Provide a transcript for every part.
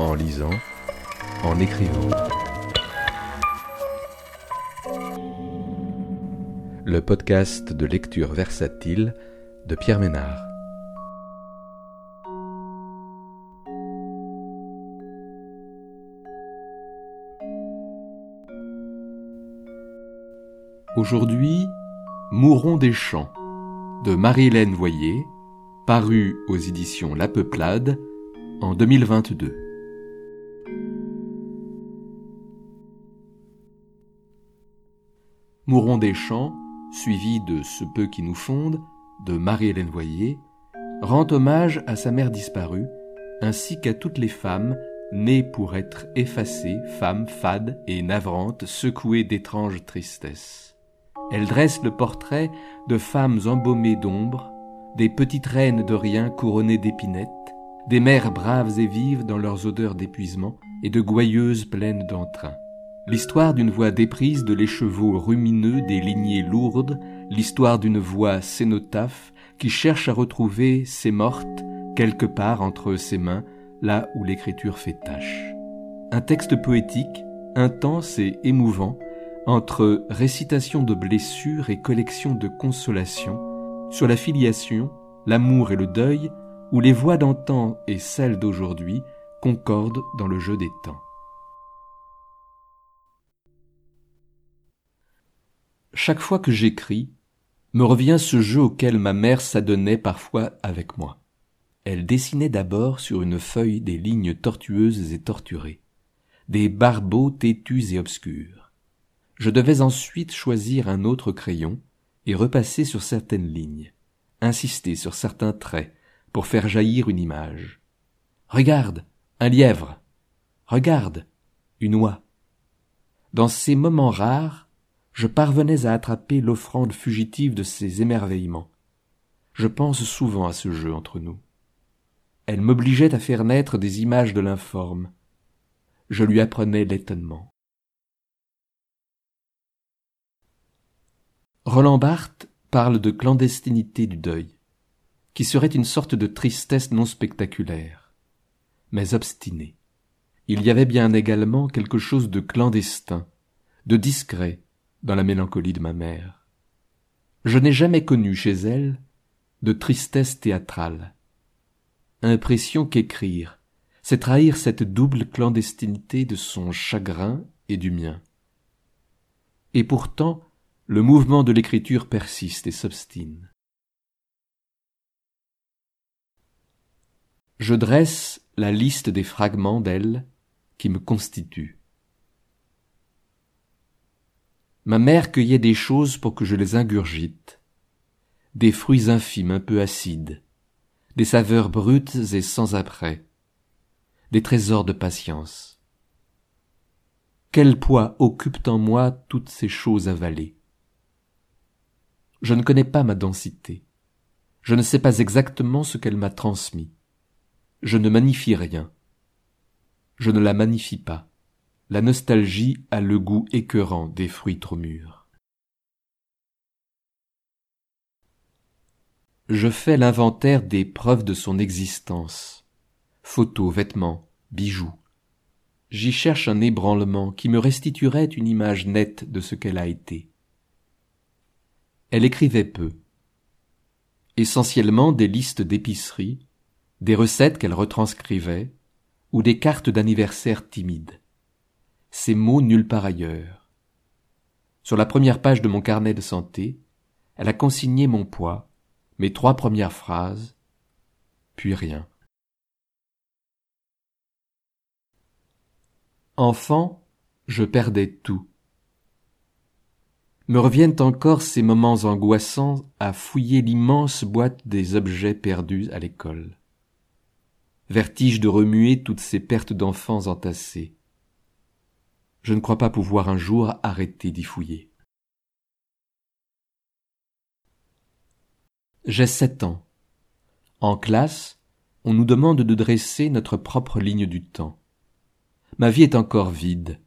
en lisant, en écrivant. Le podcast de lecture versatile de Pierre Ménard. Aujourd'hui, Mourons des champs de Marie-Hélène Voyer, paru aux éditions La Peuplade en 2022. Mourons des champs, suivi de Ce peu qui nous fonde de Marie-Hélène Voyer, rend hommage à sa mère disparue, ainsi qu'à toutes les femmes nées pour être effacées, femmes fades et navrantes, secouées d'étranges tristesses. Elle dresse le portrait de femmes embaumées d'ombre, des petites reines de rien couronnées d'épinettes, des mères braves et vives dans leurs odeurs d'épuisement et de gouailleuses pleines d'entrain. L'histoire d'une voix déprise de l'écheveau rumineux des lignées lourdes, l'histoire d'une voix cénotaphe qui cherche à retrouver ses mortes quelque part entre ses mains, là où l'écriture fait tâche. Un texte poétique, intense et émouvant, entre récitation de blessures et collection de consolations, sur la filiation, l'amour et le deuil, où les voix d'antan et celles d'aujourd'hui concordent dans le jeu des temps. Chaque fois que j'écris, me revient ce jeu auquel ma mère s'adonnait parfois avec moi. Elle dessinait d'abord sur une feuille des lignes tortueuses et torturées, des barbeaux têtus et obscurs. Je devais ensuite choisir un autre crayon et repasser sur certaines lignes, insister sur certains traits, pour faire jaillir une image. Regarde, un lièvre. Regarde, une oie. Dans ces moments rares, je parvenais à attraper l'offrande fugitive de ces émerveillements. Je pense souvent à ce jeu entre nous. Elle m'obligeait à faire naître des images de l'informe. Je lui apprenais l'étonnement. Roland Barthes parle de clandestinité du deuil qui serait une sorte de tristesse non spectaculaire, mais obstinée. Il y avait bien également quelque chose de clandestin, de discret dans la mélancolie de ma mère. Je n'ai jamais connu chez elle de tristesse théâtrale. Impression qu'écrire, c'est trahir cette double clandestinité de son chagrin et du mien. Et pourtant, le mouvement de l'écriture persiste et s'obstine. je dresse la liste des fragments d'elle qui me constituent. Ma mère cueillait des choses pour que je les ingurgite, des fruits infimes un peu acides, des saveurs brutes et sans après, des trésors de patience. Quel poids occupent en moi toutes ces choses avalées? Je ne connais pas ma densité, je ne sais pas exactement ce qu'elle m'a transmis. Je ne magnifie rien. Je ne la magnifie pas. La nostalgie a le goût écœurant des fruits trop mûrs. Je fais l'inventaire des preuves de son existence. Photos, vêtements, bijoux. J'y cherche un ébranlement qui me restituerait une image nette de ce qu'elle a été. Elle écrivait peu. Essentiellement des listes d'épicerie, des recettes qu'elle retranscrivait, ou des cartes d'anniversaire timides. Ces mots nulle part ailleurs. Sur la première page de mon carnet de santé, elle a consigné mon poids, mes trois premières phrases, puis rien. Enfant, je perdais tout. Me reviennent encore ces moments angoissants à fouiller l'immense boîte des objets perdus à l'école vertige de remuer toutes ces pertes d'enfants entassées. Je ne crois pas pouvoir un jour arrêter d'y fouiller. J'ai sept ans. En classe, on nous demande de dresser notre propre ligne du temps. Ma vie est encore vide,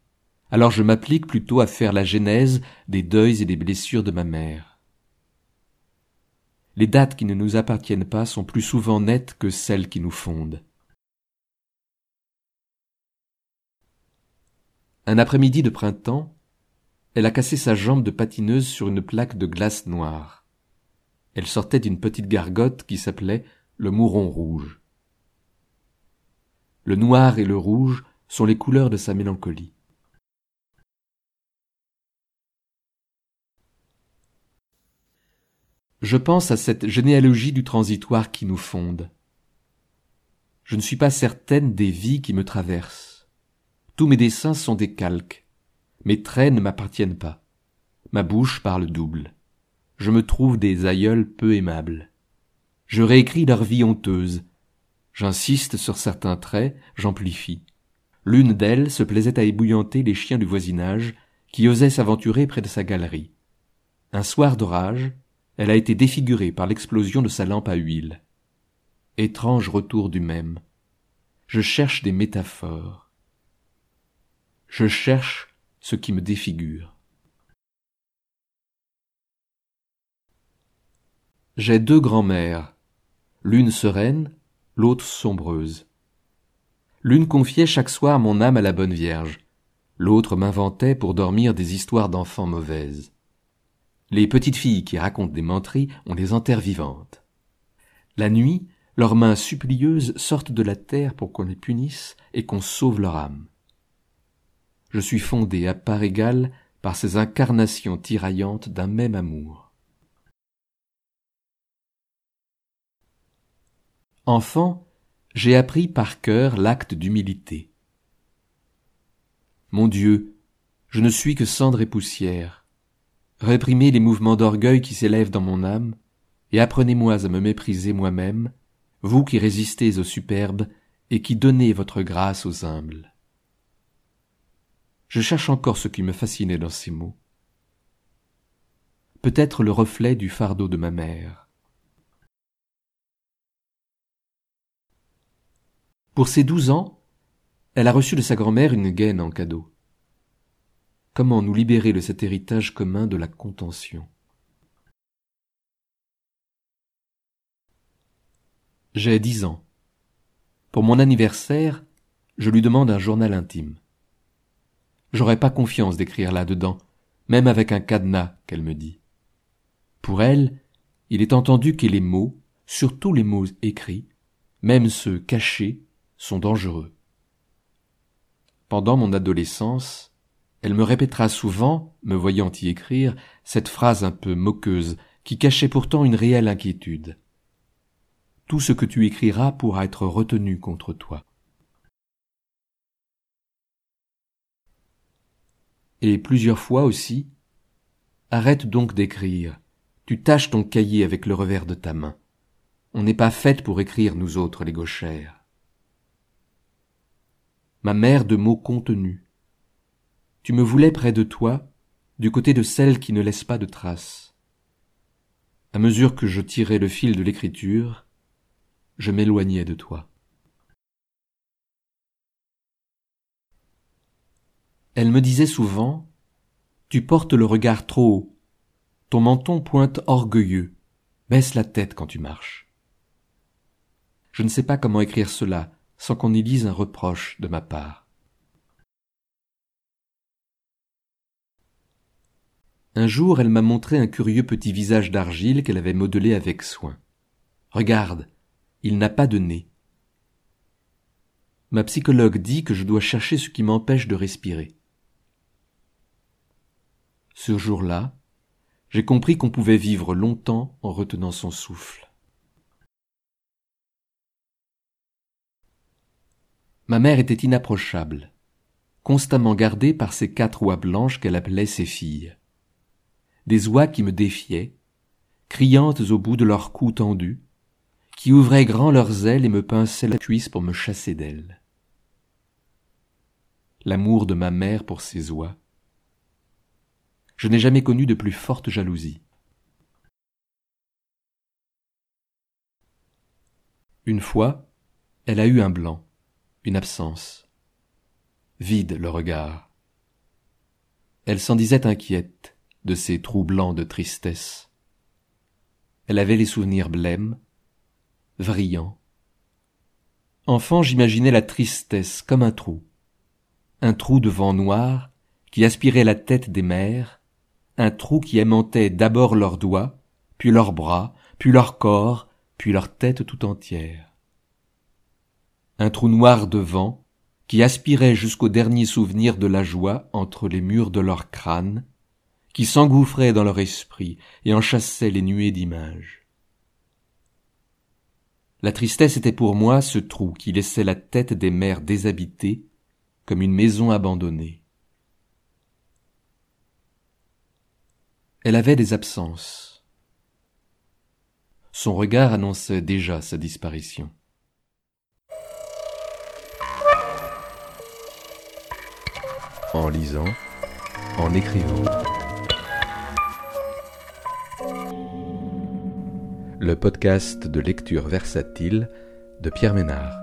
alors je m'applique plutôt à faire la genèse des deuils et des blessures de ma mère. Les dates qui ne nous appartiennent pas sont plus souvent nettes que celles qui nous fondent. Un après-midi de printemps, elle a cassé sa jambe de patineuse sur une plaque de glace noire. Elle sortait d'une petite gargote qui s'appelait le Mouron Rouge. Le noir et le rouge sont les couleurs de sa mélancolie. Je pense à cette généalogie du transitoire qui nous fonde. Je ne suis pas certaine des vies qui me traversent. Tous mes dessins sont des calques. Mes traits ne m'appartiennent pas. Ma bouche parle double. Je me trouve des aïeuls peu aimables. Je réécris leur vie honteuse. J'insiste sur certains traits, j'amplifie. L'une d'elles se plaisait à ébouillanter les chiens du voisinage qui osaient s'aventurer près de sa galerie. Un soir d'orage, elle a été défigurée par l'explosion de sa lampe à huile. Étrange retour du même. Je cherche des métaphores. Je cherche ce qui me défigure. J'ai deux grand-mères, l'une sereine, l'autre sombreuse. L'une confiait chaque soir mon âme à la bonne Vierge, l'autre m'inventait pour dormir des histoires d'enfants mauvaises. Les petites filles qui racontent des menteries ont des enterres vivantes. La nuit, leurs mains supplieuses sortent de la terre pour qu'on les punisse et qu'on sauve leur âme. Je suis fondé à part égale par ces incarnations tiraillantes d'un même amour. Enfant, j'ai appris par cœur l'acte d'humilité. Mon Dieu, je ne suis que cendre et poussière réprimez les mouvements d'orgueil qui s'élèvent dans mon âme, et apprenez-moi à me mépriser moi-même, vous qui résistez aux superbes et qui donnez votre grâce aux humbles. Je cherche encore ce qui me fascinait dans ces mots. Peut-être le reflet du fardeau de ma mère. Pour ses douze ans, elle a reçu de sa grand-mère une gaine en cadeau. Comment nous libérer de cet héritage commun de la contention? J'ai dix ans. Pour mon anniversaire, je lui demande un journal intime. J'aurais pas confiance d'écrire là-dedans, même avec un cadenas, qu'elle me dit. Pour elle, il est entendu que les mots, surtout les mots écrits, même ceux cachés, sont dangereux. Pendant mon adolescence, elle me répétera souvent, me voyant y écrire, cette phrase un peu moqueuse, qui cachait pourtant une réelle inquiétude. Tout ce que tu écriras pourra être retenu contre toi. Et plusieurs fois aussi, arrête donc d'écrire, tu tâches ton cahier avec le revers de ta main. On n'est pas faite pour écrire, nous autres, les gauchères. Ma mère de mots contenus, tu me voulais près de toi, du côté de celle qui ne laisse pas de traces. À mesure que je tirais le fil de l'écriture, je m'éloignais de toi. Elle me disait souvent Tu portes le regard trop haut, ton menton pointe orgueilleux, baisse la tête quand tu marches. Je ne sais pas comment écrire cela sans qu'on y lise un reproche de ma part. Un jour, elle m'a montré un curieux petit visage d'argile qu'elle avait modelé avec soin. Regarde, il n'a pas de nez. Ma psychologue dit que je dois chercher ce qui m'empêche de respirer. Ce jour-là, j'ai compris qu'on pouvait vivre longtemps en retenant son souffle. Ma mère était inapprochable, constamment gardée par ces quatre oies blanches qu'elle appelait ses filles des oies qui me défiaient, criantes au bout de leur cou tendu, qui ouvraient grand leurs ailes et me pinçaient la cuisse pour me chasser d'elles. L'amour de ma mère pour ces oies. Je n'ai jamais connu de plus forte jalousie. Une fois, elle a eu un blanc, une absence. Vide le regard. Elle s'en disait inquiète de ces trous blancs de tristesse. Elle avait les souvenirs blêmes, vrillants. Enfant, j'imaginais la tristesse comme un trou, un trou de vent noir qui aspirait la tête des mères, un trou qui aimantait d'abord leurs doigts, puis leurs bras, puis leur corps, puis leur tête tout entière. Un trou noir de vent qui aspirait jusqu'au dernier souvenir de la joie entre les murs de leur crâne, qui s'engouffrait dans leur esprit et en chassait les nuées d'images. La tristesse était pour moi ce trou qui laissait la tête des mères déshabitées comme une maison abandonnée. Elle avait des absences. Son regard annonçait déjà sa disparition. En lisant, en écrivant. le podcast de lecture versatile de Pierre Ménard.